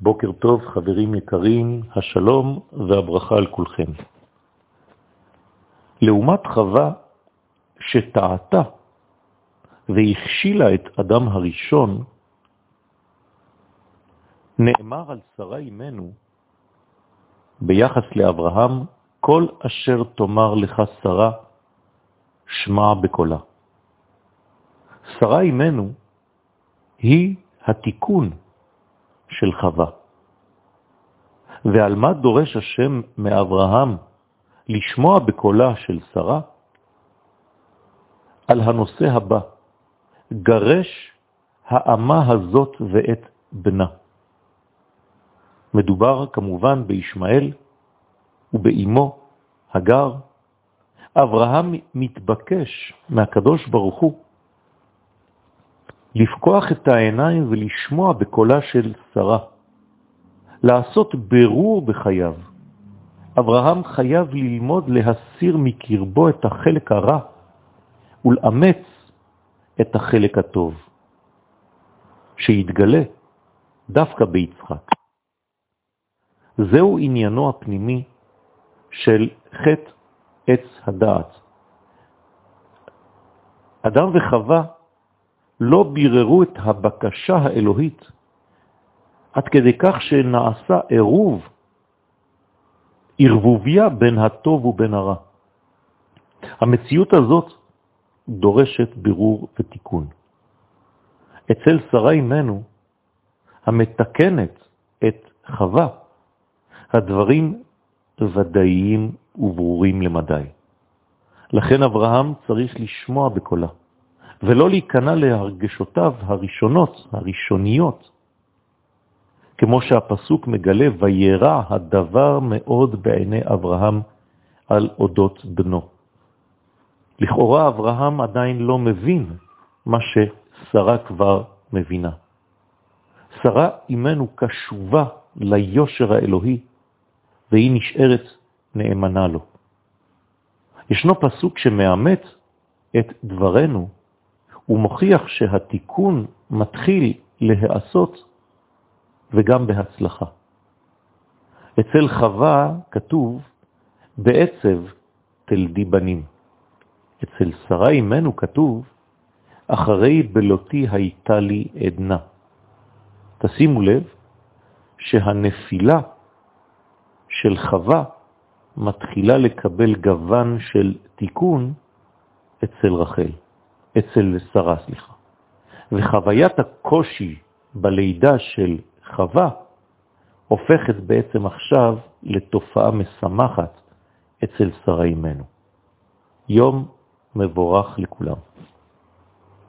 בוקר טוב, חברים יקרים, השלום והברכה על כולכם. לעומת חווה שטעתה והכשילה את אדם הראשון, נאמר על שרה אימנו ביחס לאברהם, כל אשר תאמר לך שרה, שמע בקולה. שרה אימנו היא התיקון של חווה. ועל מה דורש השם מאברהם לשמוע בקולה של שרה? על הנושא הבא, גרש האמה הזאת ואת בנה. מדובר כמובן בישמעאל ובאמו הגר. אברהם מתבקש מהקדוש ברוך הוא לפקוח את העיניים ולשמוע בקולה של שרה, לעשות ברור בחייו. אברהם חייב ללמוד להסיר מקרבו את החלק הרע ולאמץ את החלק הטוב, שיתגלה דווקא ביצחק. זהו עניינו הפנימי של חטא עץ הדעת. אדם וחווה לא ביררו את הבקשה האלוהית, עד כדי כך שנעשה עירוב, ערבוביה בין הטוב ובין הרע. המציאות הזאת דורשת בירור ותיקון. אצל שרה אימנו, המתקנת את חווה, הדברים ודאיים וברורים למדי. לכן אברהם צריך לשמוע בקולה. ולא להיכנע להרגשותיו הראשונות, הראשוניות, כמו שהפסוק מגלה, וירע הדבר מאוד בעיני אברהם על אודות בנו. לכאורה אברהם עדיין לא מבין מה ששרה כבר מבינה. שרה אימנו קשובה ליושר האלוהי, והיא נשארת נאמנה לו. ישנו פסוק שמאמת את דברנו הוא מוכיח שהתיקון מתחיל להיעשות וגם בהצלחה. אצל חווה כתוב, בעצב תלדי בנים. אצל שרה אימנו כתוב, אחרי בלותי הייתה לי עדנה. תשימו לב שהנפילה של חווה מתחילה לקבל גוון של תיקון אצל רחל. אצל שרה, סליחה. וחוויית הקושי בלידה של חווה הופכת בעצם עכשיו לתופעה משמחת אצל שרה אימנו. יום מבורך לכולם.